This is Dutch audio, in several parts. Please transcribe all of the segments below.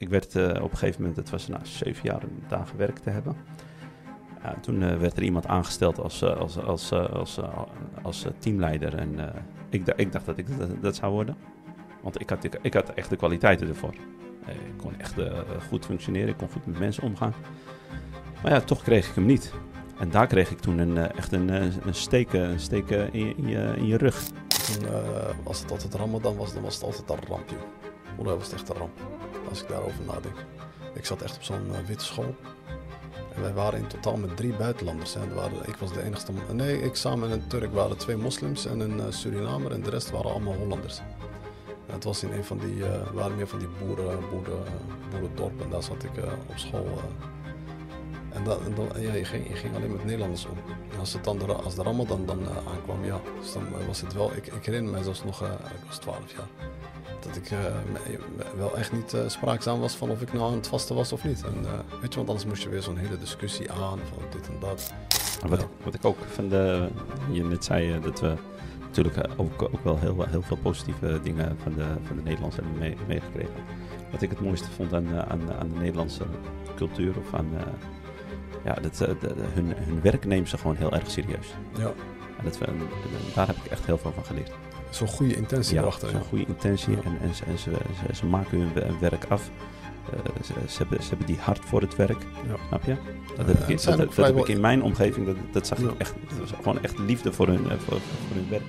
ik werd eh, op een gegeven moment, het was na zeven jaar daar gewerkt te hebben. Toen eh, werd er iemand aangesteld als, eh, als, als, als, als teamleider. En ik, ik dacht dat ik dat, zou worden. Want ik had, ik, had echt de kwaliteiten ervoor. Ik kon echt goed functioneren, ik kon goed met mensen omgaan. Maar ja, toch kreeg ik hem niet. En daar kreeg ik toen een, echt een, een steek eh, in, je- in, je, rug. Toen, als het altijd Ramadan was, dan was het altijd een ramp, joh. Oh, dat was het echt een ramp, als ik daarover nadenk. Ik zat echt op zo'n eh, witte school. En wij waren in totaal met drie buitenlanders. Hè. Waren, ik was de enigste... Nee, ik samen met een Turk waren twee moslims en een eh, Surinamer. En de rest waren allemaal Hollanders. Het was in een van die... eh waren meer van die boeren, boeren, boerendorpen. En daar zat ik op school... En, dat, en ja, je, ging, je ging alleen met Nederlanders om. En als, het dan de, als de Ramadan dan eh, aankwam, ja, dus dan eh, was het wel. Ik, ik herinner mij zelfs nog, eh, ik was 12 jaar, dat ik me- wel echt niet spraakzaam was van of ik nou aan het vasten was of niet. En, weet je, want anders moest je weer zo'n hele discussie aan van dit en dat. Wat, Ja. ik, wat ik ook van de. Je net zei dat we natuurlijk ook, ook wel heel, heel veel positieve dingen van de, van de Nederlanders hebben mee- meegekregen. Wat ik het mooiste vond aan, aan, aan de Nederlandse cultuur of aan. Eh, ja, dat, eh, hun, hun werk nemen ze gewoon heel erg serieus. Ja, En dat, en daar heb ik echt heel veel van geleerd. zo'n goede intentie Ja, erachter. zo'n goede intentie Ja. en, en, ze, en ze, ze, ze maken hun we- werk af. Eh, ze, ze, hebben, ze hebben die hart voor het werk, Ja. snap je? Dat heb, ik, dat, ook dat heb vrijwel- ik in mijn omgeving, dat, dat zag ik echt. Dat was gewoon echt liefde voor hun, eh, voor, voor hun werk.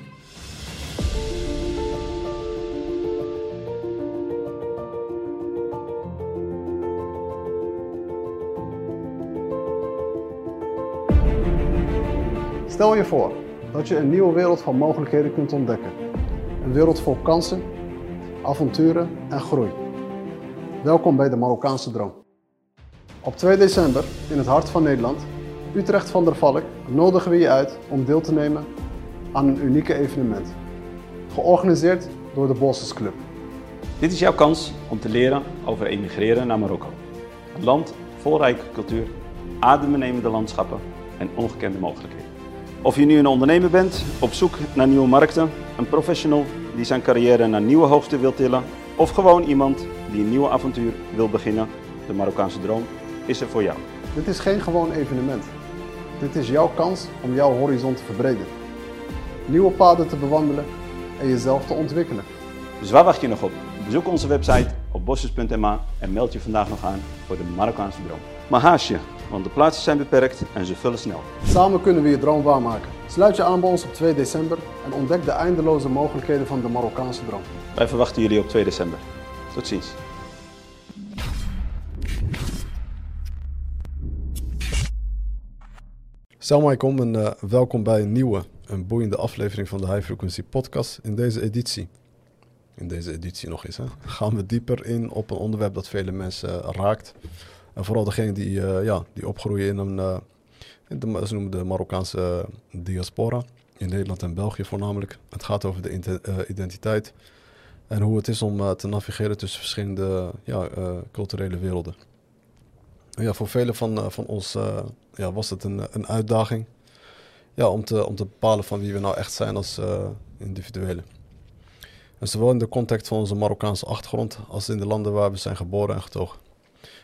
Stel je voor dat je een nieuwe wereld van mogelijkheden kunt ontdekken. Een wereld vol kansen, avonturen en groei. Welkom bij de Marokkaanse Droom. Op 2 december, in het hart van Nederland, Utrecht van der Valk, nodigen we je uit om deel te nemen aan een unieke evenement. Georganiseerd door de Bosses Club. Dit is jouw kans om te leren over emigreren naar Marokko. Een land vol rijke cultuur, adembenemende landschappen en ongekende mogelijkheden. Of je nu een ondernemer bent, op zoek naar nieuwe markten, een professional die zijn carrière naar nieuwe hoogte wil tillen, of gewoon iemand die een nieuw avontuur wil beginnen, de Marokkaanse droom is er voor jou. Dit is geen gewoon evenement. Dit is jouw kans om jouw horizon te verbreden. Nieuwe paden te bewandelen en jezelf te ontwikkelen. Dus waar wacht je nog op? Bezoek onze website op bosses.ma en meld je vandaag nog aan voor de Marokkaanse droom. Maar haast je, want de plaatsen zijn beperkt en ze vullen snel. Samen kunnen we je droom waarmaken. Sluit je aan bij ons op 2 december en ontdek de eindeloze mogelijkheden van de Marokkaanse droom. Wij verwachten jullie op 2 december. Tot ziens. Salam alaikum en eh, welkom bij een nieuwe, een boeiende aflevering van de High Frequency Podcast. In deze editie, in deze editie nog eens, hè, gaan we dieper in op een onderwerp dat vele mensen eh, raakt. En vooral degenen die, eh, ja, die opgroeien in een, eh, in ze noemen de Marokkaanse diaspora, in Nederland en België voornamelijk. Het gaat over de eh, identiteit en hoe het is om eh, te navigeren tussen verschillende ja, eh, culturele werelden. Ja, voor velen van, eh, van ons eh, ja, was het een, een uitdaging ja, om, te, om te bepalen van wie we nou echt zijn als eh, individuelen. En zowel in de context van onze Marokkaanse achtergrond als in de landen waar we zijn geboren en getogen.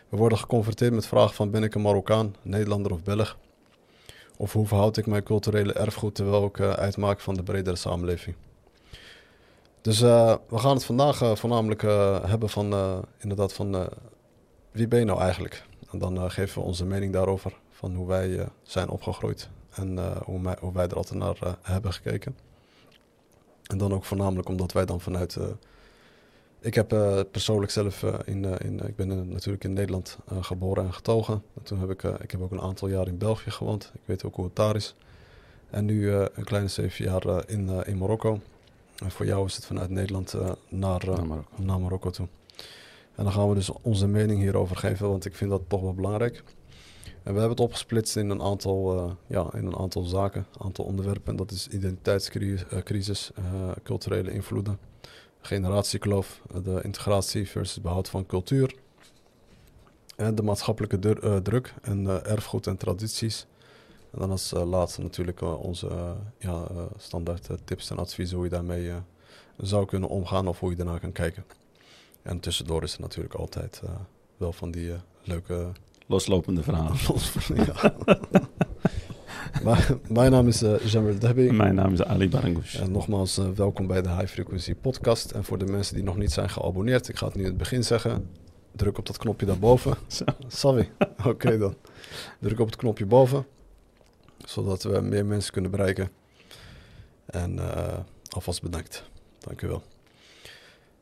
We worden geconfronteerd met vragen van ben ik een Marokkaan, Nederlander of Belg? Of hoe verhoud ik mijn culturele erfgoed terwijl ik eh, uitmaak van de bredere samenleving? Dus eh, we gaan het vandaag eh, voornamelijk hebben van, inderdaad van wie ben je nou eigenlijk? En dan geven we onze mening daarover, van hoe wij zijn opgegroeid en hoe, hoe wij er altijd naar hebben gekeken. En dan ook voornamelijk omdat wij dan vanuit... ik heb eh, persoonlijk zelf eh, in, eh, in... Ik ben natuurlijk in Nederland geboren en getogen. En toen heb ik, ik heb ook een aantal jaar in België gewoond. Ik weet ook hoe het daar is. En nu een kleine zeven jaar in, in Marokko. En voor jou is het vanuit Nederland naar, Naar Marokko. naar Marokko toe. En dan gaan we dus onze mening hierover geven, want ik vind dat toch wel belangrijk. En we hebben het opgesplitst in een aantal, ja, in een aantal zaken, een aantal onderwerpen. En dat is identiteitscrisis, culturele invloeden, generatiekloof, de integratie versus behoud van cultuur. En de maatschappelijke eh, druk en eh, erfgoed en tradities. En dan als eh, laatste natuurlijk onze ja, standaard tips en adviezen hoe je daarmee zou kunnen omgaan of hoe je daarnaar kan kijken. En tussendoor is er natuurlijk altijd wel van die leuke... Loslopende verhalen. ja. Mijn naam is uh, Jamil Debi. Mijn naam is Ali Barangoush. En nogmaals, eh, welkom bij de High Frequency Podcast. En voor de mensen die nog niet zijn geabonneerd, ik ga het nu in het begin zeggen. Druk op dat knopje daarboven. Sorry. Oké dan. Druk op het knopje boven. Zodat we meer mensen kunnen bereiken. En eh, alvast bedankt. Dank u wel.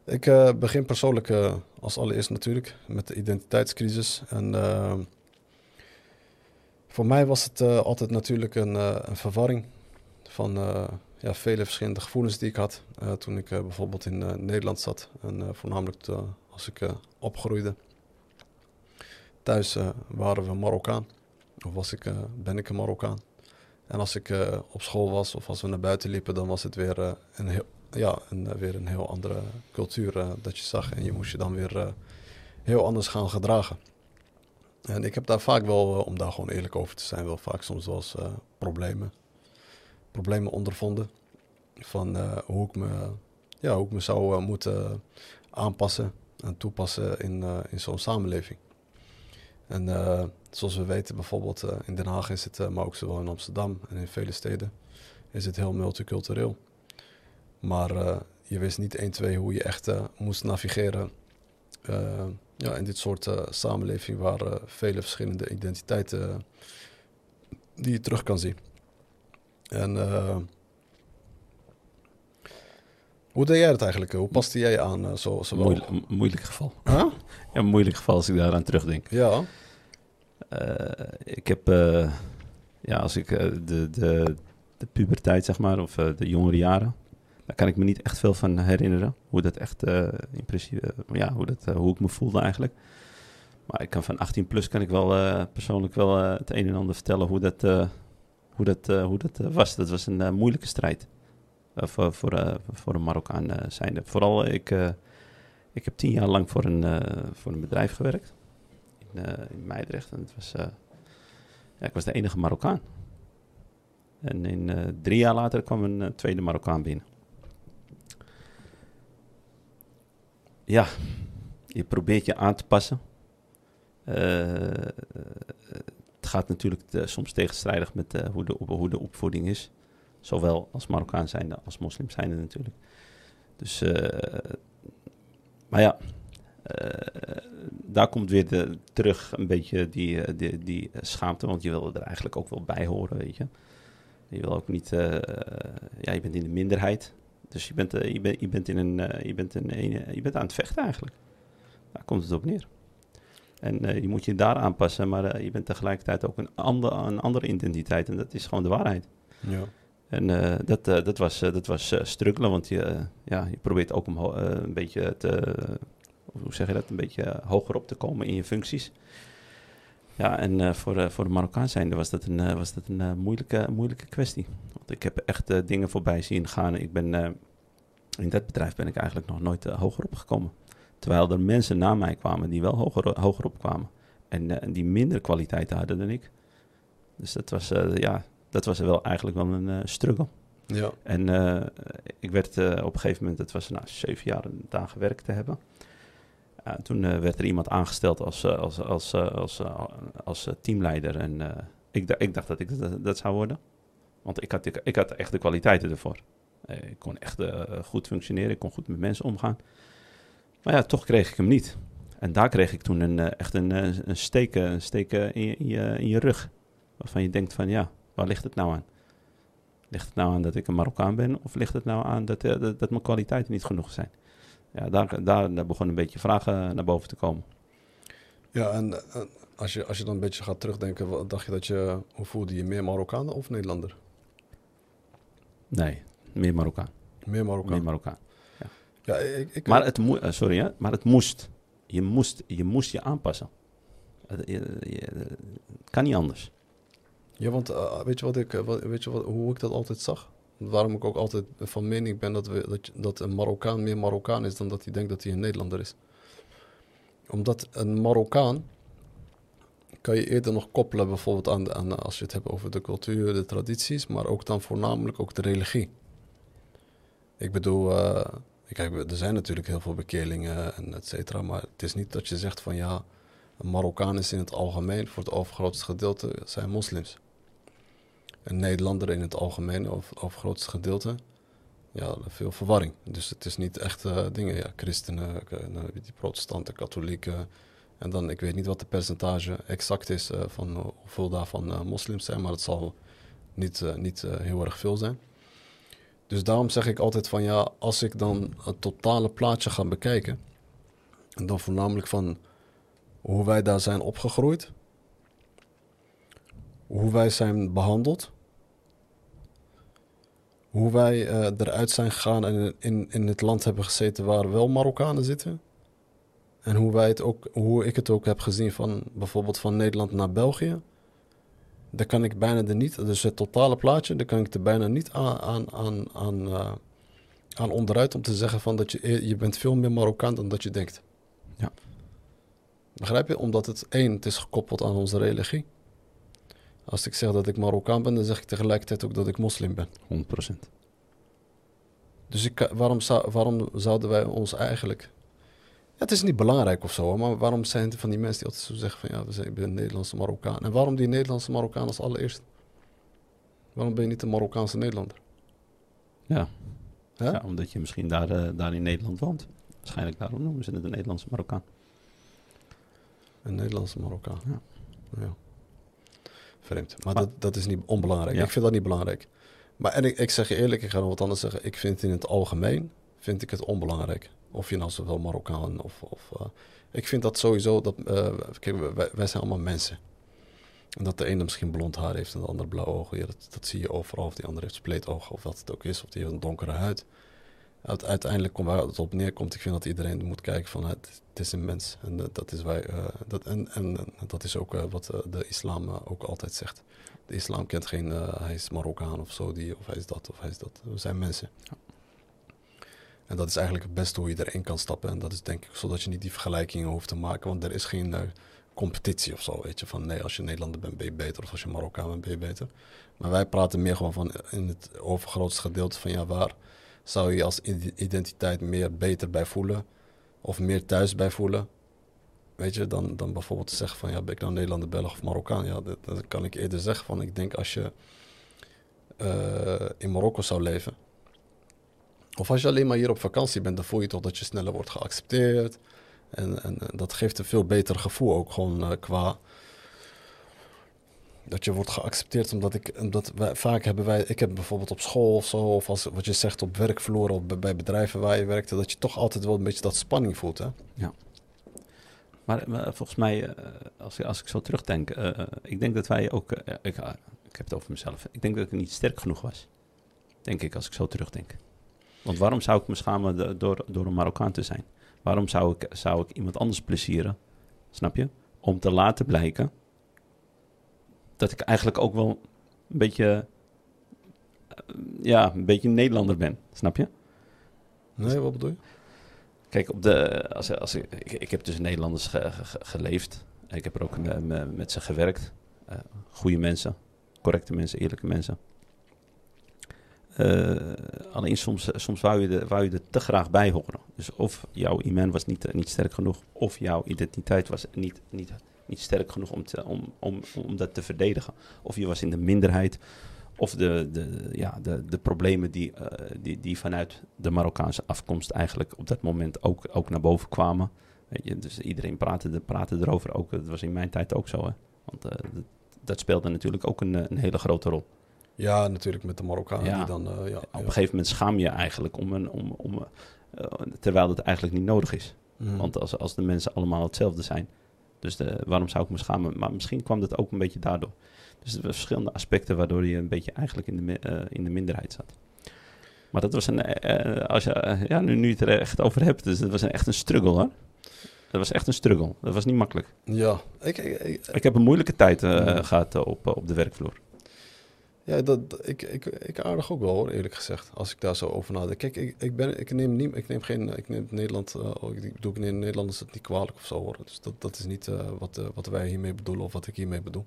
Ik eh, begin persoonlijk eh, als allereerst natuurlijk met de identiteitscrisis. En eh, voor mij was het eh, altijd natuurlijk een, eh, een verwarring van eh, ja, vele verschillende gevoelens die ik had toen ik bijvoorbeeld in Nederland zat. En voornamelijk als ik opgroeide. Thuis waren we Marokkaan. Of was ik, ben ik een Marokkaan. En als ik op school was of als we naar buiten liepen, dan was het weer, een, heel, ja, een, weer een heel andere cultuur dat je zag. En je moest je dan weer heel anders gaan gedragen. En ik heb daar vaak wel, eh, om daar gewoon eerlijk over te zijn, wel vaak soms wel eens eh, problemen, problemen ondervonden. Van eh, hoe, ik me, ja, hoe ik me zou moeten aanpassen en toepassen in, in zo'n samenleving. En zoals we weten, bijvoorbeeld in Den Haag is het, maar ook zowel in Amsterdam en in vele steden, is het heel multicultureel. Maar je wist niet 1, 2 hoe je echt moest navigeren ja, in dit soort eh, samenleving waar eh, vele verschillende identiteiten eh, die je terug kan zien. En hoe deed jij het eigenlijk? Hoe paste jij aan? zo, zowel- Moeilijk, mo- moeilijk geval. Huh? Ja, een moeilijk geval als ik daaraan terugdenk. Ja, ik heb, ja, als ik de, de, de puberteit, zeg maar, of de jongere jaren, daar kan ik me niet echt veel van herinneren. Hoe dat echt, eh, in eh, ja, hoe, dat, eh, hoe ik me voelde eigenlijk. Maar ik kan van 18 plus kan ik wel persoonlijk wel het een en ander vertellen hoe dat, hoe dat, hoe dat was. Dat was een moeilijke strijd voor, voor, voor een Marokkaan zijnde. Vooral, ik, ik heb tien jaar lang voor een, voor een bedrijf gewerkt in, in Meidrecht. En het was, ja, ik was de enige Marokkaan. En in, drie jaar later kwam een tweede Marokkaan binnen. Ja, je probeert je aan te passen. Eh, het gaat natuurlijk eh, soms tegenstrijdig met eh, hoe, de, hoe de opvoeding is. Zowel als Marokkaan zijnde als moslim zijnde natuurlijk. Dus, maar ja, daar komt weer terug een beetje die, die, die schaamte, want je wil er eigenlijk ook wel bij horen, weet je. Je wil ook niet, ja, je bent in de minderheid, dus je bent, eh, je bent, je bent, in een, eh, je, bent een, een- je bent aan het vechten eigenlijk. Daar komt het op neer. En eh, je moet je daar aanpassen, maar je bent tegelijkertijd ook een, ander, een andere identiteit en dat is gewoon de waarheid. ja. En dat, dat was, eh, dat was struggelen, want je, ja, je probeert ook om, een beetje te, hoe zeg je dat, een beetje hoger op te komen in je functies. Ja, en eh, voor, eh, voor de Marokkaan zijnde was dat een, eh, was dat een moeilijke, moeilijke kwestie. Want ik heb echt dingen voorbij zien gaan. Ik ben, in dat bedrijf ben ik eigenlijk nog nooit hoger opgekomen. Terwijl er mensen na mij kwamen die wel hoger, hoger opkwamen. En, en die minder kwaliteiten hadden dan ik. Dus dat was, ja, dat was wel eigenlijk wel een struggle. ja. En ik werd op een gegeven moment, het was na zeven jaar daar gewerkt te hebben. Toen eh, werd er iemand aangesteld als, eh, als, als, eh, als, als teamleider. En ik, ik dacht dat ik dat, zou worden. Want ik had, ik, had echt de kwaliteiten ervoor. Ik kon echt goed functioneren, ik kon goed met mensen omgaan. Maar ja, toch kreeg ik hem niet. En daar kreeg ik toen een, echt een, een steek, eh, een steek eh, in, je, in, je, rug. Waarvan je denkt van ja, waar ligt het nou aan? Ligt het nou aan dat ik een Marokkaan ben? Of ligt het nou aan dat, dat mijn kwaliteiten niet genoeg zijn? Ja, daar, daar, daar begon een beetje vragen naar boven te komen. Ja, en als, je, als je dan een beetje gaat terugdenken, wat dacht je dat je, hoe voelde je meer Marokkaan of Nederlander? Nee, meer Marokkaan. Meer Marokkaan. Meer Marokkaan. Ja, ik, ik, Maar het, eh, sorry, hè, maar het moest. Je moest je, moest je aanpassen. Het je- je- het kan niet anders. Ja, want eh, weet je, wat ik, eh, wat, weet je wat, hoe ik dat altijd zag? Waarom ik ook altijd van mening ben dat, we, dat, dat een Marokkaan meer Marokkaan is dan dat hij denkt dat hij een Nederlander is. Omdat een Marokkaan kan je eerder nog koppelen bijvoorbeeld aan, aan als je het hebt over de cultuur, de tradities, maar ook dan voornamelijk ook de religie. Ik bedoel, eh, kijk, er zijn natuurlijk heel veel bekeerlingen en et cetera, maar het is niet dat je zegt van ja, Marokkanen in het algemeen, voor het overgrootste gedeelte, zijn moslims. En Nederlander in het algemeen, over overgrootste gedeelte, ja, veel verwarring. Dus het is niet echt eh, dingen, ja, christenen, uh, die protestanten, katholieken. En dan, ik weet niet wat de percentage exact is uh, van hoeveel daarvan moslims zijn, maar het zal niet, niet heel erg veel zijn. Dus daarom zeg ik altijd van ja, als ik dan het totale plaatje ga bekijken, en dan voornamelijk van hoe wij daar zijn opgegroeid, hoe wij zijn behandeld, hoe wij uh, eruit zijn gegaan en in, in het land hebben gezeten waar wel Marokkanen zitten. En hoe, wij het ook, hoe ik het ook heb gezien van bijvoorbeeld van Nederland naar België. Daar kan ik bijna er niet, dus het totale plaatje, daar kan ik er bijna niet aan, aan, aan, aan, uh, aan onderuit om te zeggen van dat je, je bent veel meer Marokkaan dan dat je denkt. Ja. Begrijp je? Omdat het één, het is gekoppeld aan onze religie. Als ik zeg dat ik Marokkaan ben, dan zeg ik tegelijkertijd ook dat ik moslim ben. 100%. Dus ik, waarom, zou, waarom zouden wij ons eigenlijk... Ja, het is niet belangrijk of zo, maar waarom zijn er van die mensen die altijd zo zeggen van... ja, we zijn, ik ben Nederlandse Marokkaan. En waarom die Nederlandse Marokkaan als allereerst? Waarom ben je niet een Marokkaanse Nederlander? Ja, ja omdat je misschien daar, uh, daar in Nederland woont. Waarschijnlijk daarom noemen ze het een Nederlandse Marokkaan. Een Nederlandse Marokkaan, ja. ja. Vreemd. Maar, dat, dat is niet onbelangrijk. Ik vind dat niet belangrijk. Maar en ik, ik zeg je eerlijk, ik ga nog wat anders zeggen. Ik vind in het algemeen vind ik het onbelangrijk. Of je nou zowel Marokkaan of... of uh, ik vind dat sowieso... Dat, uh, kijk, wij, wij, zijn allemaal mensen. En dat de ene misschien blond haar heeft en de andere blauwe ogen. Ja, dat, dat zie je overal. Of die andere heeft spleetogen of wat het ook is. Of die heeft een donkere huid uiteindelijk komt waar het op neerkomt, ik vind dat iedereen moet kijken van het, het is een mens. En uh, dat is wij, uh, dat, en, en dat is ook uh, wat de islam ook altijd zegt. De islam kent geen, hij is Marokkaan of zo, die, of hij is dat of hij is dat. We zijn mensen. Ja. En dat is eigenlijk het beste hoe je erin kan stappen. En dat is denk ik zodat je niet die vergelijkingen hoeft te maken, want er is geen competitie of zo, weet je. Van nee, als je Nederlander bent, ben je beter. Of als je Marokkaan bent, ben je beter. Maar wij praten meer gewoon van in het overgrootste gedeelte van ja, waar zou je als identiteit meer beter bij voelen of meer thuis bij voelen. Weet je, dan, dan bijvoorbeeld zeggen van ja, ben ik nou Nederlander, Belg of Marokkaan? Ja, dat, kan ik eerder zeggen van ik denk als je uh, in Marokko zou leven. Of als je alleen maar hier op vakantie bent, dan voel je toch dat je sneller wordt geaccepteerd. En, en, dat geeft een veel beter gevoel ook gewoon uh, qua dat je wordt geaccepteerd omdat ik omdat vaak hebben wij ik heb bijvoorbeeld op school of zo of als wat je zegt op werkvloer of bij bedrijven waar je werkte dat je toch altijd wel een beetje dat spanning voelt hè? Ja. Maar, volgens mij uh, als, als ik zo terugdenk uh, ik denk dat wij ook ik, ik heb het over mezelf ik denk dat ik niet sterk genoeg was denk ik als ik zo terugdenk. Want waarom zou ik me schamen door, door een Marokkaan te zijn? Waarom zou ik, zou ik iemand anders plezieren snap je? Om te laten blijken dat ik eigenlijk ook wel een beetje, uh, ja, een beetje Nederlander ben. Snap je? Nee, wat bedoel je? Kijk, op de, als, als ik, ik, heb dus Nederlanders ge, ge, geleefd. Ik heb er ook met, met, met ze gewerkt. Uh, goede mensen, correcte mensen, eerlijke mensen. Uh, alleen soms, soms wou, je er, wou je er te graag bij horen. Dus of jouw iman was niet, niet sterk genoeg, of jouw identiteit was niet, niet niet sterk genoeg om, te, om, om, om dat te verdedigen. Of je was in de minderheid, of de, de, ja, de, de problemen die, uh, die, die vanuit de Marokkaanse afkomst eigenlijk op dat moment ook, ook naar boven kwamen. Weet je, dus iedereen praatte, praatte erover. Ook, dat was in mijn tijd ook zo. Hè? Want uh, dat, dat, speelde natuurlijk ook een, een hele grote rol. Ja, natuurlijk met de Marokkanen. Ja. Die dan, uh, ja, op een gegeven moment schaam je eigenlijk om een, om, om, terwijl het eigenlijk niet nodig is. Mm. Want als, als de mensen allemaal hetzelfde zijn, dus de, waarom zou ik me schamen? Maar misschien kwam dat ook een beetje daardoor. Dus er waren verschillende aspecten waardoor je een beetje eigenlijk in de, uh, in de minderheid zat. Maar dat was een, uh, als je, ja, nu, nu je het er echt over hebt, dus dat was een, echt een struggle hoor. Dat was echt een struggle. Dat was niet makkelijk. Ja. Ik, ik, ik, ik heb een moeilijke tijd ja. gehad op, op de werkvloer. Ja, dat, ik, ik, ik aardig ook wel hoor, eerlijk gezegd. Als ik daar zo over nadenk. Kijk, ik, ik, ben, ik, neem, niet, ik neem geen. Ik neem Nederland. Uh, ik bedoel, ik neem Nederlanders het niet kwalijk of zo hoor. Dus dat, dat is niet uh, wat, uh, wat wij hiermee bedoelen of wat ik hiermee bedoel.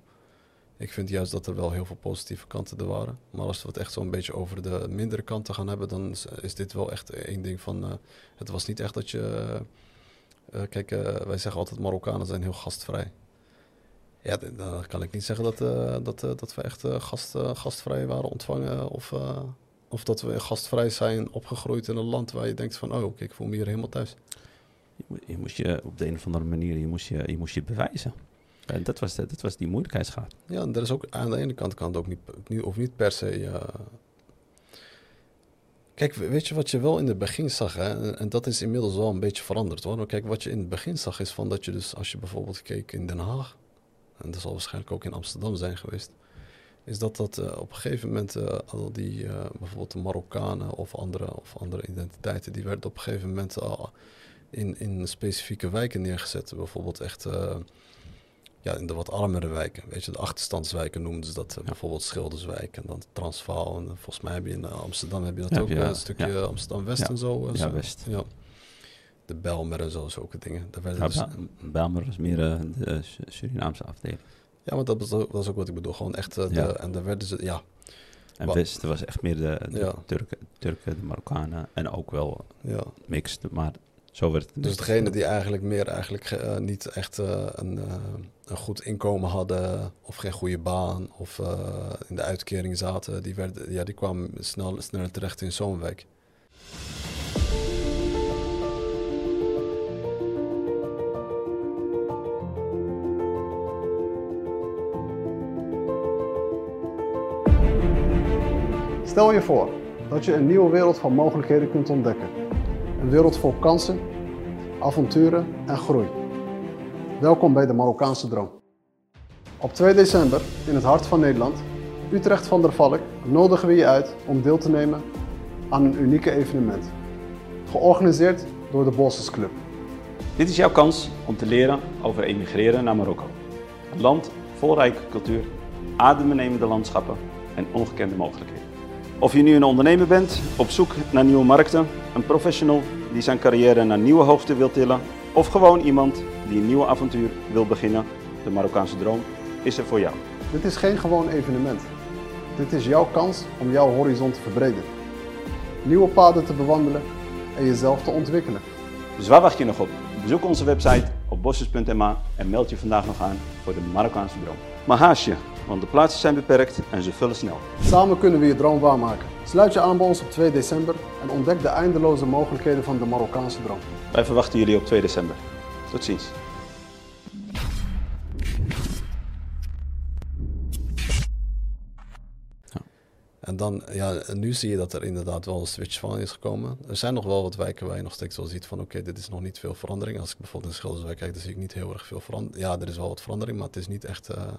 Ik vind juist dat er wel heel veel positieve kanten er waren. Maar als we het echt zo'n beetje over de mindere kanten gaan hebben, dan is, is dit wel echt één ding van. het was niet echt dat je Eh, kijk, eh, wij zeggen altijd Marokkanen zijn heel gastvrij. Ja, dan kan ik niet zeggen dat, eh, dat, eh, dat we echt eh, gast, gastvrij waren ontvangen. Of, of dat we gastvrij zijn opgegroeid in een land waar je denkt van... oh, ik voel me hier helemaal thuis. Je, mo- je moest je op de een of andere manier je moest je, je, moest je bewijzen. En dat was, de, dat was die moeilijkheidsgraad. Ja, en er is ook aan de ene kant kan het ook niet, of niet per se. Kijk, we- weet je wat je wel in het begin zag, hè? En, dat is inmiddels wel een beetje veranderd hoor. Kijk, wat je in het begin zag is van dat je dus, als je bijvoorbeeld keek in Den Haag, en dat zal waarschijnlijk ook in Amsterdam zijn geweest, is dat dat eh, op een gegeven moment eh, al die, eh, bijvoorbeeld de Marokkanen of andere, of andere identiteiten, die werden op een gegeven moment al in, in specifieke wijken neergezet. Bijvoorbeeld echt. ja, in de wat armere wijken. Weet je, de achterstandswijken noemden ze dat. Bijvoorbeeld Schilderswijk en dan Transvaal. En volgens mij heb je in Amsterdam heb je dat ook. ja, een stukje. Amsterdam-West en zo. Ja, zo. West. Ja. De Belmer en zo, zulke dingen. Daar werden dus, Bel- Belmer was meer eh, de Su- Surinaamse afdeling. ja, maar dat is, ook, dat is ook wat ik bedoel. Gewoon echt, eh, de, Ja. en daar werden ze, ja, En Wa- West was echt meer de, de Ja. Turken, Turken, de Marokkanen en ook wel ja. mixed, maar zo werd het. Dus degene die eigenlijk meer eigenlijk eh, niet echt eh, een, eh, een goed inkomen hadden of geen goede baan of eh, in de uitkering zaten, die, werden, ja, die kwamen snel, sneller terecht in zo'n wijk. Stel je voor dat je een nieuwe wereld van mogelijkheden kunt ontdekken. Een wereld vol kansen, avonturen en groei. Welkom bij de Marokkaanse Droom. Op 2 december, in het hart van Nederland, Utrecht van der Valk, nodigen we je uit om deel te nemen aan een unieke evenement. Georganiseerd door de Bosses Club. Dit is jouw kans om te leren over emigreren naar Marokko. Een land vol rijke cultuur, adembenemende landschappen en ongekende mogelijkheden. Of je nu een ondernemer bent, op zoek naar nieuwe markten, een professional die zijn carrière naar nieuwe hoogte wil tillen, of gewoon iemand die een nieuw avontuur wil beginnen, de Marokkaanse droom is er voor jou. Dit is geen gewoon evenement. Dit is jouw kans om jouw horizon te verbreden. Nieuwe paden te bewandelen en jezelf te ontwikkelen. Dus waar wacht je nog op? Bezoek onze website op bosses.ma en meld je vandaag nog aan voor de Marokkaanse droom. Maar haast je, want de plaatsen zijn beperkt en ze vullen snel. Samen kunnen we je droom waarmaken. Sluit je aan bij ons op 2 december en ontdek de eindeloze mogelijkheden van de Marokkaanse droom. Wij verwachten jullie op 2 december. Tot ziens. En dan, ja, nu zie je dat er inderdaad wel een switch van is gekomen. Er zijn nog wel wat wijken waar je nog steeds wel ziet van, oké, dit is nog niet veel verandering. Als ik bijvoorbeeld in Schilderswijk kijk, dan zie ik niet heel erg veel verandering. Ja, er is wel wat verandering, maar het is niet echt, eh,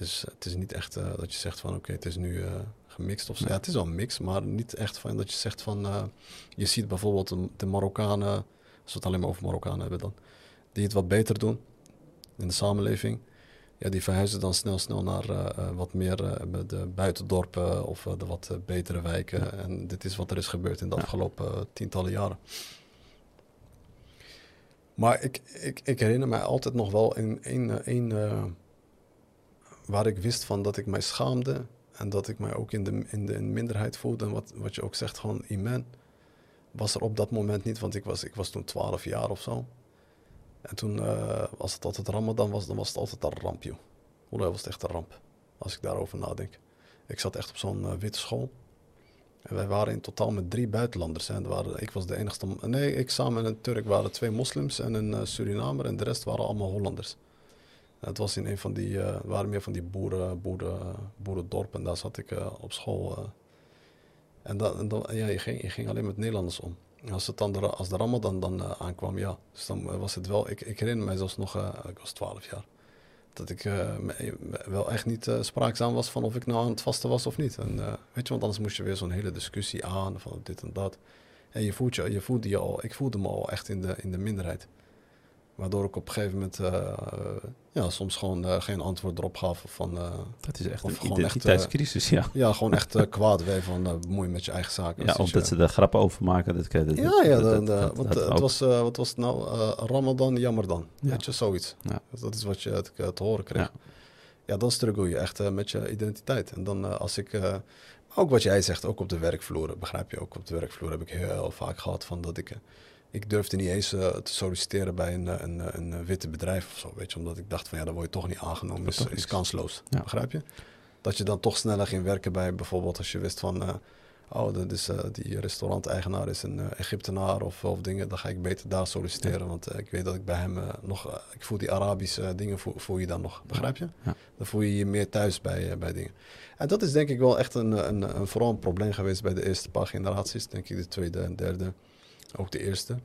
het is, het is niet echt eh, dat je zegt van, oké, het is nu eh, gemixt of zo. Ja, het is wel een mix, maar niet echt van dat je zegt van, eh, je ziet bijvoorbeeld de, de Marokkanen, als we het alleen maar over Marokkanen hebben dan, die het wat beter doen in de samenleving. Ja, die verhuizen dan snel, snel naar wat meer de buitendorpen of de wat betere wijken. En dit is wat er is gebeurd in de afgelopen tientallen jaren. Maar ik, ik, ik herinner mij altijd nog wel in één, waar ik wist van dat ik mij schaamde. En dat ik mij ook in de, in de minderheid voelde. En wat, wat je ook zegt, gewoon iman. Was er op dat moment niet, want ik was, ik was toen 12 jaar of zo. En toen, eh, als het altijd Ramadan was, dan was het altijd een ramp, joh. Hoe was het echt een ramp, als ik daarover nadenk. Ik zat echt op zo'n eh, witte school. En wij waren in totaal met drie buitenlanders. Er waren, ik was de enigste... Nee, ik samen met een Turk waren twee moslims en een eh, Surinamer. En de rest waren allemaal Hollanders. Het was in een van die... eh waren meer van die boeren, boeren, boerendorpen. Daar zat ik eh, op school. eh. En, dan, en ja, je, ging, je ging alleen met Nederlanders om. Als, het dan de, als de Ramadan dan aankwam, ja. Dus dan was het wel... Ik, ik herinner mij zelfs nog... ik was 12 jaar. Dat ik wel echt niet spraakzaam was van of ik nou aan het vasten was of niet. En, weet je, want anders moest je weer zo'n hele discussie aan van dit en dat. En je voelt je, je voelde je al... Ik voelde me al echt in de, in de minderheid. Waardoor ik op een gegeven moment... eh, ja, soms gewoon eh, geen antwoord erop gaf. Van... eh, Dat is echt Of een identiteitscrisis, ja. ja, gewoon echt kwaad weer van bemoei je met je eigen zaken. Ja, omdat ze er grappen over maken. Dat, dat, Ja, ja, dat- want, het was, wat was het nou? Ramadan, jammer dan. Ja. Weet je, zoiets. Ja. Dat is wat je te, te horen kreeg. Ja. Ja. dan struggle je echt met je identiteit. En dan als ik, ook wat jij zegt, ook op de werkvloer, begrijp je, ook op de werkvloer heb ik heel vaak gehad van dat ik, Ik durfde niet eens eh, te solliciteren bij een, eh, een, een, een witte bedrijf of zo, weet je. Omdat ik dacht van, ja, dan word je toch niet aangenomen. Dat Is, is kansloos, Ja. begrijp je? Dat je dan toch sneller ging werken bij bijvoorbeeld als je wist van... eh, oh, dat is, eh, die restauranteigenaar is een eh, Egyptenaar of, of dingen. Dan ga ik beter daar solliciteren, want eh, ik weet dat ik bij hem eh, nog... eh, ik voel die Arabische eh, dingen, voel, voel je dan nog, begrijp je? Ja. Dan voel je je meer thuis bij, eh, bij dingen. En dat is denk ik wel echt een, een, een, vooral een probleem geweest bij de eerste paar generaties. Denk ik de tweede en derde, ook de eerste.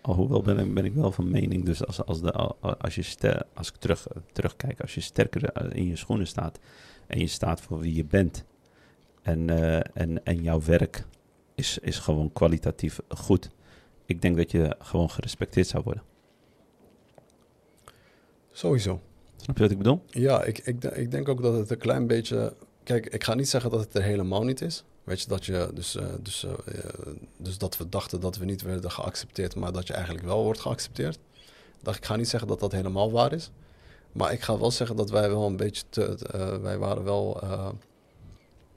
Alhoewel ben ik, ben ik wel van mening, dus als, als, de, als, je ster, als ik terug, terugkijk, als je sterker eh, in je schoenen staat en je staat voor wie je bent en, eh, en, en jouw werk is, is gewoon kwalitatief goed, ik denk dat je gewoon gerespecteerd zou worden. Sowieso. Snap je wat ik bedoel? Ja, ik, ik, ik denk ook dat het een klein beetje... Kijk, ik ga niet zeggen dat het er helemaal niet is. Weet je, dat je dus, eh, dus, eh, eh, dus dat we dachten dat we niet werden geaccepteerd, maar dat je eigenlijk wel wordt geaccepteerd. Dat, ik ga niet zeggen dat dat helemaal waar is. Maar ik ga wel zeggen dat wij wel een beetje te... wij waren wel...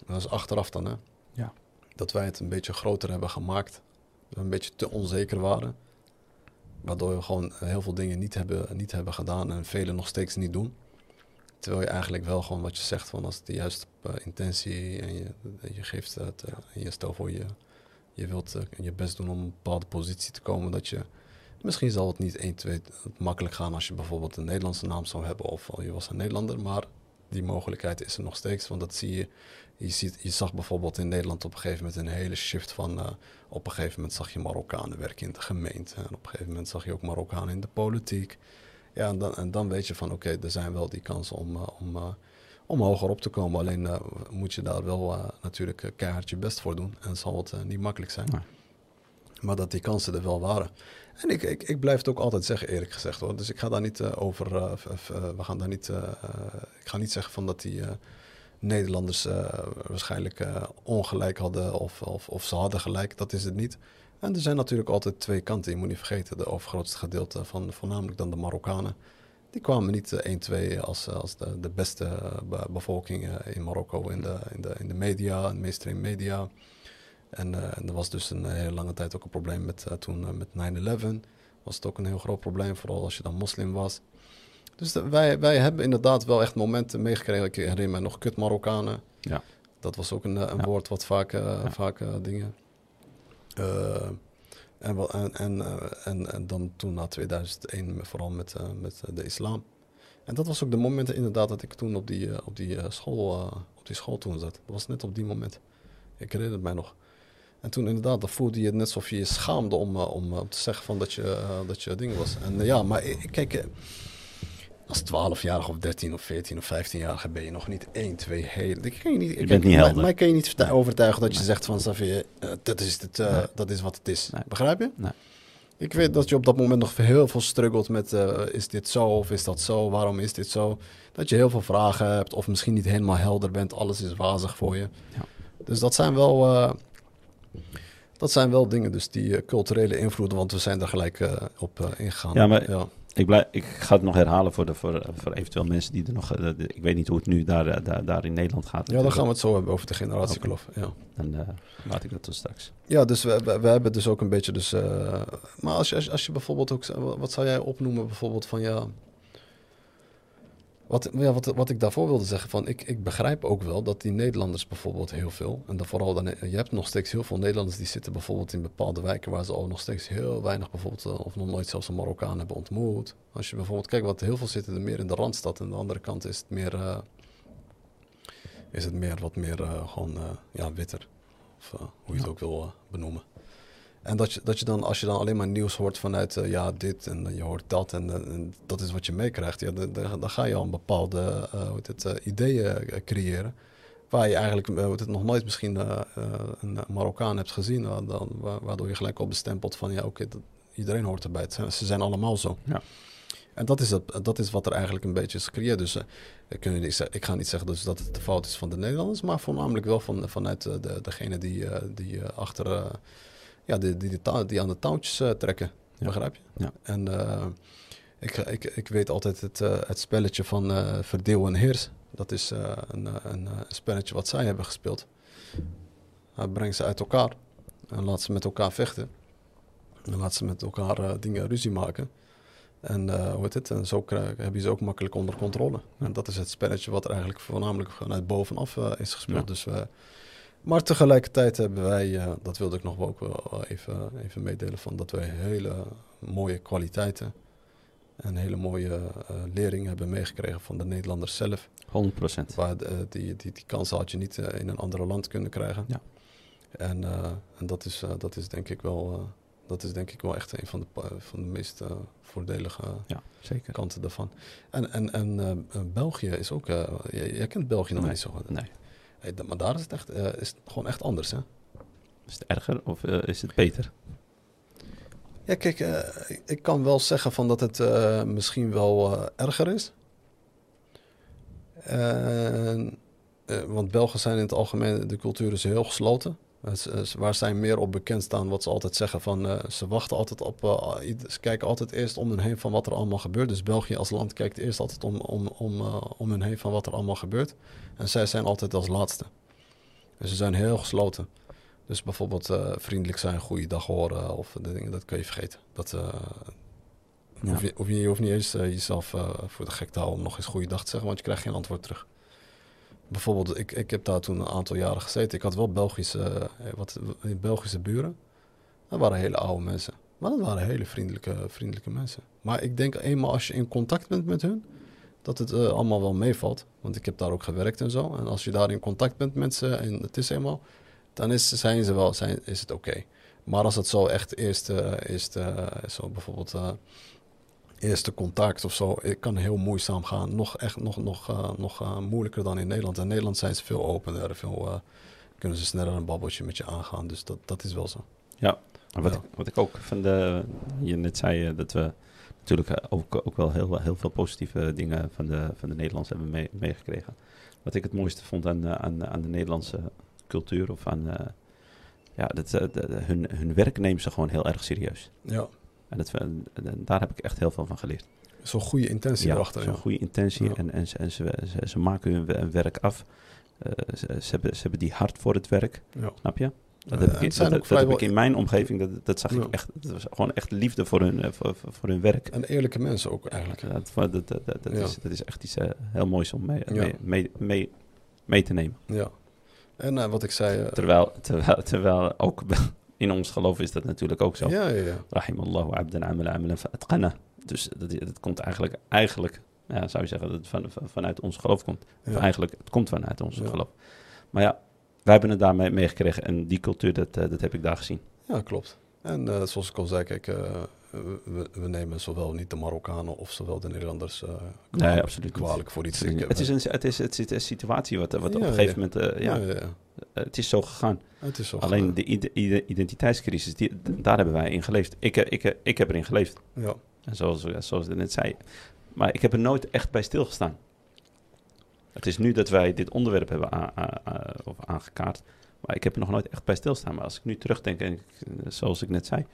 dat is achteraf dan, hè? Ja. Dat wij het een beetje groter hebben gemaakt. Dat we een beetje te onzeker waren. Waardoor we gewoon heel veel dingen niet hebben, niet hebben gedaan en velen nog steeds niet doen. Terwijl je eigenlijk wel gewoon wat je zegt, van als het de juiste eh, intentie en je, je geeft het, eh, en je stel voor je, je wilt eh, je best doen om een bepaalde positie te komen, dat je, misschien zal het niet 1, 2 makkelijk gaan als je bijvoorbeeld een Nederlandse naam zou hebben of je was een Nederlander, maar die mogelijkheid is er nog steeds, want dat zie je, je, ziet, je zag bijvoorbeeld in Nederland op een gegeven moment een hele shift van, eh, op een gegeven moment zag je Marokkanen werken in de gemeente en op een gegeven moment zag je ook Marokkanen in de politiek. Ja, en dan, en dan weet je van oké, er zijn wel die kansen om, eh, om, eh, om hoger op te komen. Alleen eh, moet je daar wel natuurlijk keihard je best voor doen. En zal het niet makkelijk zijn. Nee. Maar dat die kansen er wel waren. En ik, ik, ik blijf het ook altijd zeggen, eerlijk gezegd hoor. Dus ik ga daar niet over. we gaan daar niet. ik ga niet zeggen van dat die. Nederlanders waarschijnlijk ongelijk hadden of, of, of ze hadden gelijk. Dat is het niet. En er zijn natuurlijk altijd twee kanten. Je moet niet vergeten, de overgrootste gedeelte van voornamelijk dan de Marokkanen. Die kwamen niet eh, 1, 2 als, eh, als de, de beste eh, be- bevolking in Marokko in de, in, de, in de media, in de mainstream media. En, en er was dus een hele lange tijd ook een probleem met, toen met 9-11. Was het ook een heel groot probleem, vooral als je dan moslim was. Dus de- wij, wij hebben inderdaad wel echt momenten meegekregen. Ik herinner me nog kut Marokkanen. Ja. Dat was ook een, een Ja. woord wat vaak, Ja. vaak dingen. Eh, en, en, en, eh, en, en dan toen na 2001 met- vooral met, eh, met de islam. En dat was ook de momenten inderdaad dat ik toen op die, op die, school, op die school toen zat. Dat was net op die moment. Ik herinner het mij nog. En toen inderdaad, dan voelde je het net alsof je je schaamde om, om, om te zeggen van dat je, dat je ding was. En ja, maar kijk, als 12-jarige of 13 of 14 of 15-jarige ben je nog niet 1, 2 hele... Ik kan je niet, kijk, bent niet mij- helder. Mij kan je niet overtuigen dat je Nee. zegt van, Safi, eh, dat, is het, eh, Nee. dat is wat het is. Nee. Begrijp je? Nee. Ik weet dat je op dat moment nog heel veel struggelt met, eh, is dit zo of is dat zo? Waarom is dit zo? Dat je heel veel vragen hebt of misschien niet helemaal helder bent. Alles is wazig voor je. Ja. Dus dat zijn wel... dat zijn wel dingen, dus die culturele invloeden, want we zijn daar gelijk op ingegaan. Ja, maar- ja. Ik, blijf, ik ga het nog herhalen voor, de, voor, voor eventueel mensen die er nog... eh, de- ik weet niet hoe het nu daar, eh, daar, daar in Nederland gaat. ja, dan gaan we het zo hebben over de generatiekloof. Ja. Dan eh, laat ik dat tot straks. Ja, dus we, we, we hebben dus ook een beetje dus... maar als je, als, je- als je bijvoorbeeld ook... Wat zou jij opnoemen bijvoorbeeld van ja... Wat, ja, wat, wat ik daarvoor wilde zeggen, van ik, ik begrijp ook wel dat die Nederlanders bijvoorbeeld heel veel, en dan vooral dan, je hebt nog steeds heel veel Nederlanders die zitten bijvoorbeeld in bepaalde wijken waar ze al nog steeds heel weinig bijvoorbeeld, eh, of nog nooit zelfs een Marokkaan hebben ontmoet. Als je bijvoorbeeld kijkt, wat heel veel zitten er meer in de Randstad, en aan de andere kant is het meer, eh, is het meer wat meer eh, gewoon, ja, witter. Of hoe je het Ja. ook wil benoemen. En dat je, dat je dan, als je dan alleen maar nieuws hoort vanuit, eh, ja, dit en eh, je hoort dat en, eh, en dat is wat je meekrijgt, ja, dan, dan, ga je al een bepaalde eh, hoe het, ideeën creëren. Waar je eigenlijk hoe het, nog nooit misschien een Marokkaan hebt gezien, dan, wa- waardoor je gelijk al bestempelt van, ja, oké, iedereen hoort erbij. Het ze zijn allemaal zo. Ja. En dat is, het, dat is wat er eigenlijk een beetje is gecreëerd. Dus ik, niet ga niet zeggen dus dat het de fout is van de Nederlanders, maar voornamelijk wel van, vanuit de, degene die, die achter, ja, die, die, die, aan de touwtjes eh, trekken. Ja. Begrijp je? Ja. En eh, ik, ik, ik weet altijd het, eh, het spelletje van verdeel en heers. Dat is een, een, spelletje wat zij hebben gespeeld. Hij brengt ze uit elkaar en laat ze met elkaar vechten. Dan laten ze met elkaar dingen ruzie maken. En hoe heet het? En zo krijg, heb je ze ook makkelijk onder controle. En dat is het spelletje wat er eigenlijk voornamelijk vanuit bovenaf is gespeeld. Ja. Dus, maar tegelijkertijd hebben wij, eh, dat wilde ik nog wel ook wel even, even meedelen, van dat wij hele mooie kwaliteiten en hele mooie eh leringen hebben meegekregen van de Nederlanders zelf. 100%. Waar eh, die, die, die kansen had je niet in een ander land kunnen krijgen. Ja. En, en dat, is, dat is denk ik wel, dat is denk ik wel echt een van de, van de meest voordelige Ja, zeker. kanten daarvan. En, en, en België is ook, jij, jij kent België nog Nee, niet zo goed. Nee. Hey, maar daar is het echt eh, is het gewoon echt anders, hè? Is het erger of eh, is het beter? Ja, kijk, eh, ik- kan wel zeggen van dat het misschien wel erger is. Want Belgen zijn in het algemeen, de cultuur is heel gesloten. Is- waar zij meer op bekend staan, wat ze altijd zeggen van eh, ze wachten altijd op, eh, ze kijken altijd eerst om hun heen van wat er allemaal gebeurt. Dus België als land kijkt eerst altijd om, om, om, eh, om hun heen van wat er allemaal gebeurt. En zij zijn altijd als laatste. Dus ze zijn heel gesloten. Dus bijvoorbeeld eh, vriendelijk zijn, goede dag horen of de dingen, dat kun je vergeten. Dat, eh, Ja. hoef je, hoef je, je hoeft niet eens eh, jezelf eh, voor de gek te houden om nog eens goede dag te zeggen, want je krijgt geen antwoord terug. Bijvoorbeeld, ik, ik heb daar toen een aantal jaren gezeten. Ik had wel Belgische, eh, wat, Belgische buren. Dat waren hele oude mensen. Maar dat waren hele vriendelijke, vriendelijke mensen. Maar ik denk eenmaal als je in contact bent met hun, dat het eh, allemaal wel meevalt. Want ik heb daar ook gewerkt en zo. En als je daar in contact bent met ze en het is eenmaal, dan is, zijn ze wel, zijn, is het oké. Maar als het zo echt eerste, eerste zo bijvoorbeeld eh, eerste contact of zo, het kan heel moeizaam gaan. Nog echt nog, nog, eh, nog eh, moeilijker dan in Nederland. In Nederland zijn ze veel opener, veel, eh, kunnen ze sneller een babbeltje met je aangaan. Dus dat, dat is wel zo. Maar Wat, Ja. ik, wat ik ook van de, je net zei, dat we natuurlijk ook, ook wel heel, heel veel positieve dingen van de, van de Nederlanders hebben mee- meegekregen. Wat ik het mooiste vond aan, aan, aan de Nederlandse cultuur of aan, eh, ja, dat, de- hun, hun werk nemen ze gewoon heel erg serieus. Ja, En, dat, en daar heb ik echt heel veel van geleerd. zo'n goede intentie ja, erachter. zo'n Ja. goede intentie Ja. en, en, ze, en ze, ze, ze maken hun we- werk af. Eh, ze, ze, hebben, ze hebben die hart voor het werk, snap je? Dat, Ja, heb, ik, dat, dat heb in mijn omgeving, dat, dat zag ik echt. Dat was gewoon echt liefde voor hun, eh, voor, hun werk. En eerlijke mensen ook eigenlijk. Dat, dat, dat, is, dat is echt iets eh, heel moois om mee, mee, mee, mee, mee te nemen. Ja. En eh, wat ik zei... eh, Terwijl, terwijl, terwijl ook in ons geloof is dat natuurlijk ook zo. ja, ja, ja. Rahimallahu abdan amala amalan fa'atqana. Dus dat, dat komt eigenlijk, eigenlijk ja, zou je zeggen dat het van, van- vanuit ons geloof komt. Of eigenlijk, het komt vanuit ons Ja. geloof. Maar ja, wij hebben het daarmee meegekregen en die cultuur, dat, eh, dat heb ik daar gezien. Ja, klopt. En eh, zoals ik al zei, kijk, eh, we, we nemen zowel niet de Marokkanen of zowel de Nederlanders kwalijk, absoluut niet. kwalijk voor iets. Ik, Het is, een, het, is, het is een situatie wat, wat op een gegeven moment, ja, ja, ja, ja. Het is zo gegaan. Het is zo. Alleen de ide- ide- identiteitscrisis, die, daar hebben wij in geleefd. Ik, eh, ik, eh, ik heb erin geleefd. Ja, En zoals, zoals ik net zei. Maar ik heb er nooit echt bij stilgestaan. Het is nu dat wij dit onderwerp hebben of aangekaart. Maar ik heb er nog nooit echt bij stilstaan. Maar als ik nu terugdenk, en ik, eh, zoals ik net zei.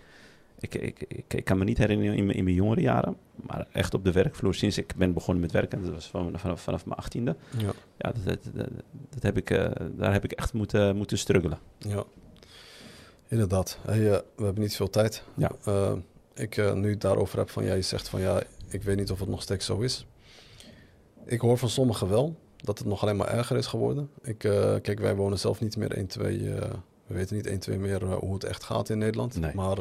Ik, ik, ik, ik kan me niet herinneren in mijn, in mijn jongere jaren. Maar echt op de werkvloer, sinds ik ben begonnen met werken. Dat was van, vanaf, vanaf mijn achttiende. ja, Ja, dat, dat, dat, dat heb ik, eh, daar heb ik echt moeten, moeten struggelen. ja. Inderdaad. Hey, eh, we hebben niet veel tijd. Ja. Eh, ik nu het daarover heb van jij zegt van ja, ik weet niet of het nog steeds zo is. Ik hoor van sommigen wel dat het nog alleen maar erger is geworden. Ik, kijk, wij wonen zelf niet meer 1, 2. eh, we weten niet 1, 2 meer hoe het echt gaat in Nederland. Nee. Maar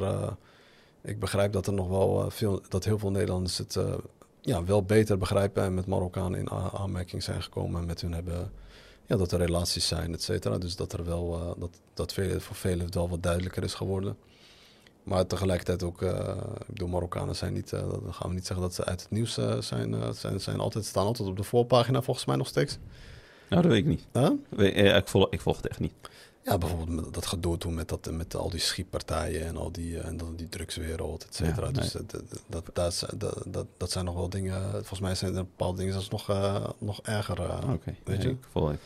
ik begrijp dat er nog wel eh, veel, dat heel veel Nederlanders het eh, ja, wel beter begrijpen en met Marokkanen in aanmerking zijn gekomen en met hun hebben. Ja, dat er relaties zijn, et cetera. Dus dat er wel, eh, dat, dat vele, voor velen het wel wat duidelijker is geworden. Maar tegelijkertijd ook, eh ik bedoel, Marokkanen zijn niet, eh, dan gaan we niet zeggen dat ze uit het nieuws zijn, zijn, zijn altijd, staan altijd op de voorpagina volgens mij nog steeds. Nou, dat weet ik niet. Huh? Ik volg, ik volg het echt niet. Ja, bijvoorbeeld met dat gedoe toen met, dat, met al die schietpartijen en al die, eh, en dan die drugswereld, et cetera. Ja, dus dat, dat, dat, dat, dat, zijn nog wel dingen, volgens mij zijn er bepaalde dingen zelfs nog, eh, nog erger. eh. Oké, weet nee, je? ik.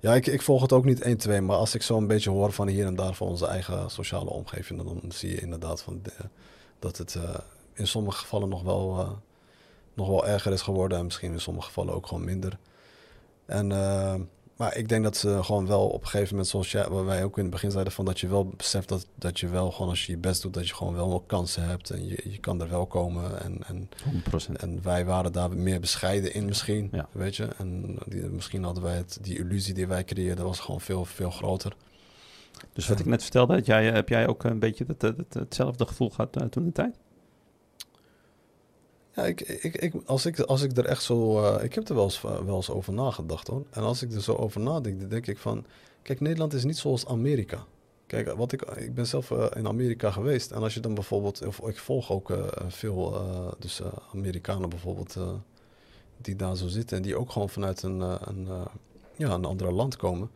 Ja, ik, ik volg het ook niet 1, 2, maar als ik zo een beetje hoor van hier en daar van onze eigen sociale omgeving, dan, dan zie je inderdaad van de- dat het in sommige gevallen nog wel, nog wel erger is geworden en misschien in sommige gevallen ook gewoon minder. En, maar ik denk dat ze gewoon wel op een gegeven moment, zoals jij, waar wij ook in het begin zeiden, van dat je wel beseft dat, dat je wel gewoon als je je best doet, dat je gewoon wel nog kansen hebt en je, je kan er wel komen. En, en, 100%. en wij waren daar meer bescheiden in misschien, Ja. weet je. En die, misschien hadden wij het, die illusie die wij creëerden was gewoon veel, veel groter. Dus wat ik net vertelde, had jij, heb jij ook een beetje dat, dat, dat- hetzelfde gevoel gehad eh, toen de tijd? Ja, ik, ik, ik, als, ik, als ik er echt zo... eh, ik heb er wel eens, eh, wel eens over nagedacht hoor. En als ik er zo over nadenk, dan denk ik van... Kijk, Nederland is niet zoals Amerika. Kijk, wat ik, ik ben zelf eh, in Amerika geweest. En als je dan bijvoorbeeld... Of ik volg ook veel dus, Amerikanen bijvoorbeeld... die daar zo zitten. En die ook gewoon vanuit een, een, ja, een ander land komen.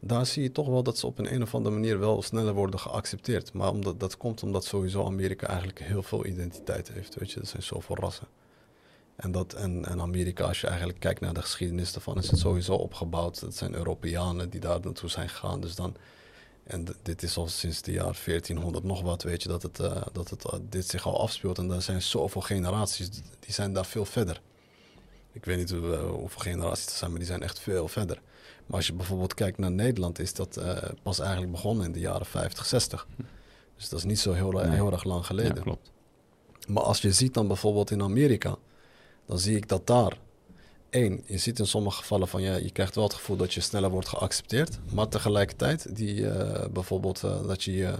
Daar zie je toch wel dat ze op een, een of andere manier wel sneller worden geaccepteerd. Maar omdat, dat komt omdat sowieso Amerika eigenlijk heel veel identiteit heeft. Weet je, er zijn zoveel rassen. En, dat, en, Amerika, als je eigenlijk kijkt naar de geschiedenis daarvan, is het sowieso opgebouwd. Het zijn Europeanen die daar naartoe zijn gegaan. Dus dan, en dit is al sinds de jaar 1400 nog wat, weet je, dat, het, eh, dat het, eh, dit zich al afspeelt. En er zijn zoveel generaties, die zijn daar veel verder. Ik weet niet eh, hoeveel generaties er zijn, maar die zijn echt veel verder. Maar als je bijvoorbeeld kijkt naar Nederland, is dat eh, pas eigenlijk begonnen in de jaren 50, 60. Dus dat is niet zo heel, Nee. heel erg lang geleden. Ja, klopt. Maar als je ziet dan bijvoorbeeld in Amerika, dan zie ik dat daar. één, je ziet in sommige gevallen van ja, je krijgt wel het gevoel dat je sneller wordt geaccepteerd. Maar tegelijkertijd, die, eh, bijvoorbeeld eh, dat je je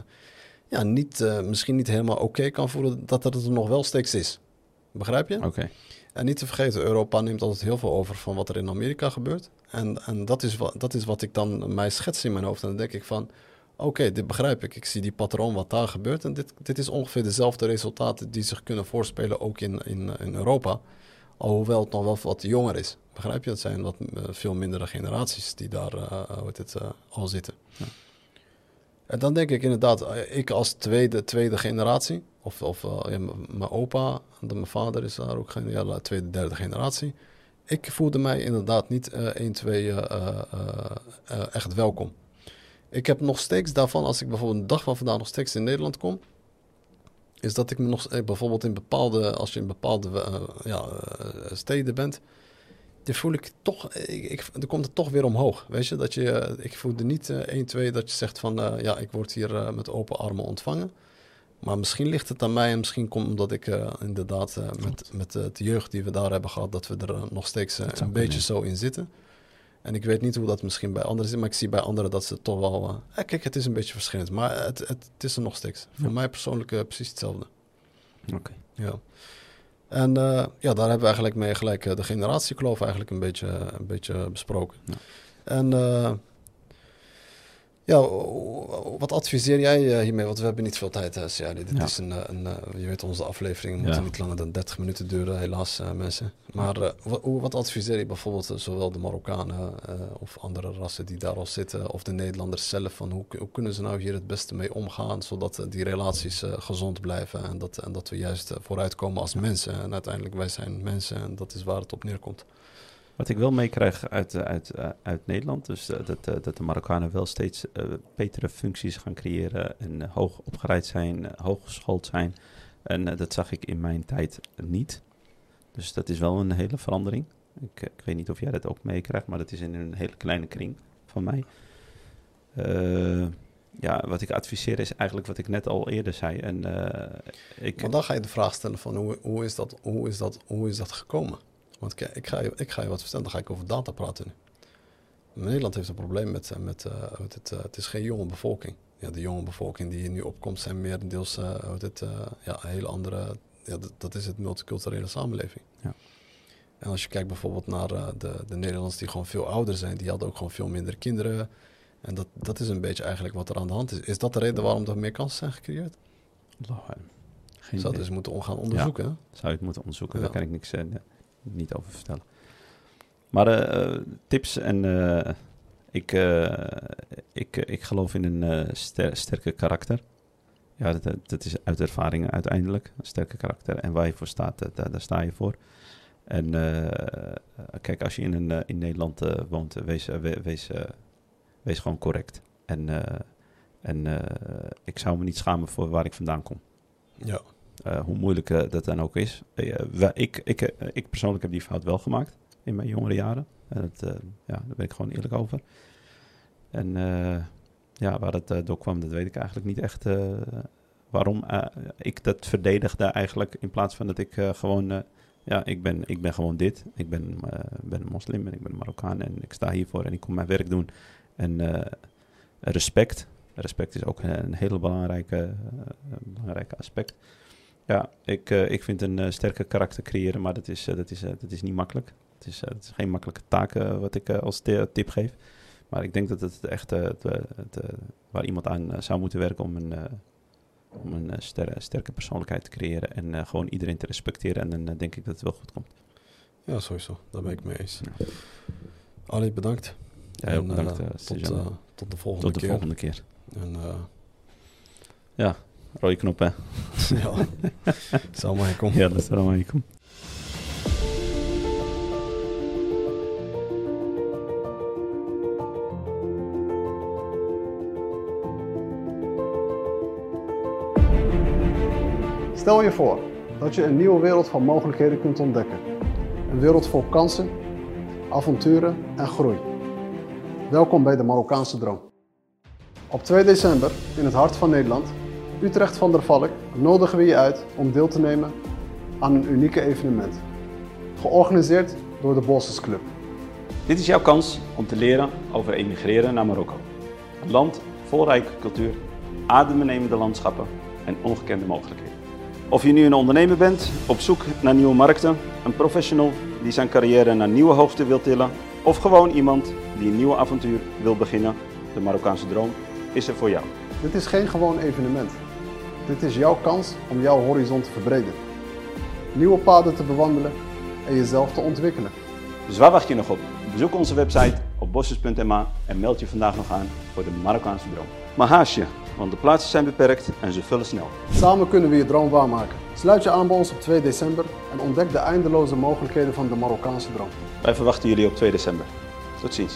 ja, niet, eh, misschien niet helemaal oké kan voelen dat het er nog wel steeds is. Begrijp je? Oké. En niet te vergeten, Europa neemt altijd heel veel over van wat er in Amerika gebeurt. En, en dat, is wat, dat is wat ik dan mij schets in mijn hoofd. En dan denk ik van, oké, dit begrijp ik. Ik zie die patroon wat daar gebeurt. En dit, dit is ongeveer dezelfde resultaten die zich kunnen voorspelen ook in, in, in Europa. Alhoewel het nog wel wat jonger is. Begrijp je? Het zijn wat eh, veel mindere generaties die daar heet het, al zitten. Ja. En dan denk ik inderdaad, eh, ik als tweede, tweede generatie, of, of eh, mijn opa, mijn vader is daar ook geen ja, tweede, derde generatie. Ik voelde mij inderdaad niet 1, 2 eh, eh, eh, echt welkom. Ik heb nog steeds daarvan, als ik bijvoorbeeld een dag van vandaag nog steeds in Nederland kom, is dat ik me nog bijvoorbeeld in bepaalde, als je in bepaalde ja, steden bent, dan voel ik toch, ik, ik, dan komt het toch weer omhoog. Weet je, dat je, eh, ik voelde niet eh 1, 2 dat je zegt van, eh, ja, ik word hier eh, met open armen ontvangen. Maar misschien ligt het aan mij en misschien komt omdat ik inderdaad met, met de jeugd die we daar hebben gehad, dat we er nog steeds een beetje kunnen. zo in zitten. En ik weet niet hoe dat misschien bij anderen zit, maar ik zie bij anderen dat ze toch wel... eh, kijk, het is een beetje verschillend, maar het, het, het is er nog steeds. Ja. Voor mij persoonlijk precies hetzelfde. Oké. Ja. En eh, ja, daar hebben we eigenlijk mee gelijk eh, de generatiekloof eigenlijk een beetje, een beetje besproken. Ja. En eh, ja, wat adviseer jij eh, hiermee? Want we hebben niet veel tijd, uh, Dit Ja. is een, eh, een eh, je weet, onze afleveringen Ja. moeten niet langer dan 30 minuten duren, helaas mensen. Maar wat, adviseer je bijvoorbeeld zowel de Marokkanen of andere rassen die daar al zitten, of de Nederlanders zelf, van hoe, hoe kunnen ze nou hier het beste mee omgaan, zodat die relaties gezond blijven en dat, en dat we juist vooruitkomen als mensen. En uiteindelijk, wij zijn mensen en dat is waar het op neerkomt. Wat ik wel meekrijg uit, eh, uit, eh, uit Nederland, dus dat, dat de Marokkanen wel steeds betere functies gaan creëren en hoog opgeleid zijn, eh, hooggeschoold zijn. En dat zag ik in mijn tijd niet. Dus dat is wel een hele verandering. Ik, ik weet niet of jij dat ook meekrijgt, maar dat is in een hele kleine kring van mij. Ja, wat ik adviseer is eigenlijk wat ik net al eerder zei. En, ik, Maar dan ga je de vraag stellen van hoe, hoe, is, dat, hoe, is, dat, hoe is dat gekomen? Want kijk, ik ga, je, ik ga je wat vertellen, dan ga ik over data praten nu. Nederland heeft een probleem met, eh, met eh, het, eh, het is geen jonge bevolking. Ja, de jonge bevolking die hier nu opkomt zijn merendeels hoe heet het, ja, een hele andere, ja, dat, dat is het multiculturele samenleving. Ja. En als je kijkt bijvoorbeeld naar de, de Nederlanders die gewoon veel ouder zijn, die hadden ook gewoon veel minder kinderen. En dat, dat is een beetje eigenlijk wat er aan de hand is. Is dat de reden waarom er meer kansen zijn gecreëerd? Zou idee. dus moeten gaan onderzoeken. Zou je het moeten onderzoeken, Ja. daar kan ik niks eh, niet over vertellen. Maar eh, eh, tips en eh, ik, ik, ik geloof in een ster- sterke karakter. Ja, dat, dat- is uit ervaringen uiteindelijk. Een sterke karakter. En waar je voor staat, daar, daar sta je voor. En kijk, als je in, een, in Nederland woont, wees, we- wees, wees gewoon correct. En, en ik zou me niet schamen voor waar ik vandaan kom. Ja. Eh, hoe moeilijk eh, dat dan ook is. Eh, ik, ik, ik persoonlijk heb die fout wel gemaakt. in mijn jongere jaren. En dat, ja, daar ben ik gewoon eerlijk over. En ja, waar uh, door kwam, dat weet ik eigenlijk niet echt. waarom ik dat verdedigde eigenlijk, in plaats van dat ik gewoon... ja, ik ben, ik ben gewoon dit. Ik ben, ben een moslim en ik ben een Marokkaan en ik sta hiervoor en ik kom mijn werk doen. En respect. Respect is ook een, hele belangrijke, belangrijke aspect. Ja, ik, uh, ik vind een uh, sterke karakter creëren, maar dat is, uh, dat is, dat is niet makkelijk. Het is, het is geen makkelijke taak wat ik als tip geef. Maar ik denk dat het echt het, het, waar iemand aan zou moeten werken om een, om een ster, sterke persoonlijkheid te creëren en gewoon iedereen te respecteren. En dan denk ik dat het wel goed komt. Ja, sowieso. Daar ben ik mee eens. Ja. Ali, bedankt. Ja, ook bedankt. tot, tot, de volgende keer. Tot de volgende keer. En, ja, Rode knop, hè? ja. Salam alaikum. Ja, salam alaikum. Stel je voor dat je een nieuwe wereld van mogelijkheden kunt ontdekken. Een wereld vol kansen, avonturen en groei. Welkom bij de Marokkaanse Droom. Op 2 december, in het hart van Nederland, Utrecht van der Valk nodigen we je uit om deel te nemen aan een unieke evenement. Georganiseerd door de Bosses Club. Dit is jouw kans om te leren over emigreren naar Marokko. Een land vol rijke cultuur, adembenemende landschappen en ongekende mogelijkheden. Of je nu een ondernemer bent, op zoek naar nieuwe markten, een professional die zijn carrière naar nieuwe hoogte wil tillen, of gewoon iemand die een nieuw avontuur wil beginnen, de Marokkaanse droom is er voor jou. Dit is geen gewoon evenement. Dit is jouw kans om jouw horizon te verbreden. Nieuwe paden te bewandelen en jezelf te ontwikkelen. Dus waar wacht je nog op? Bezoek onze website op bosses.ma en meld je vandaag nog aan voor de Marokkaanse droom. Maar haast je, want de plaatsen zijn beperkt en ze vullen snel. Samen kunnen we je droom waarmaken. Sluit je aan bij ons op 2 december en ontdek de eindeloze mogelijkheden van de Marokkaanse droom. Wij verwachten jullie op 2 december. Tot ziens.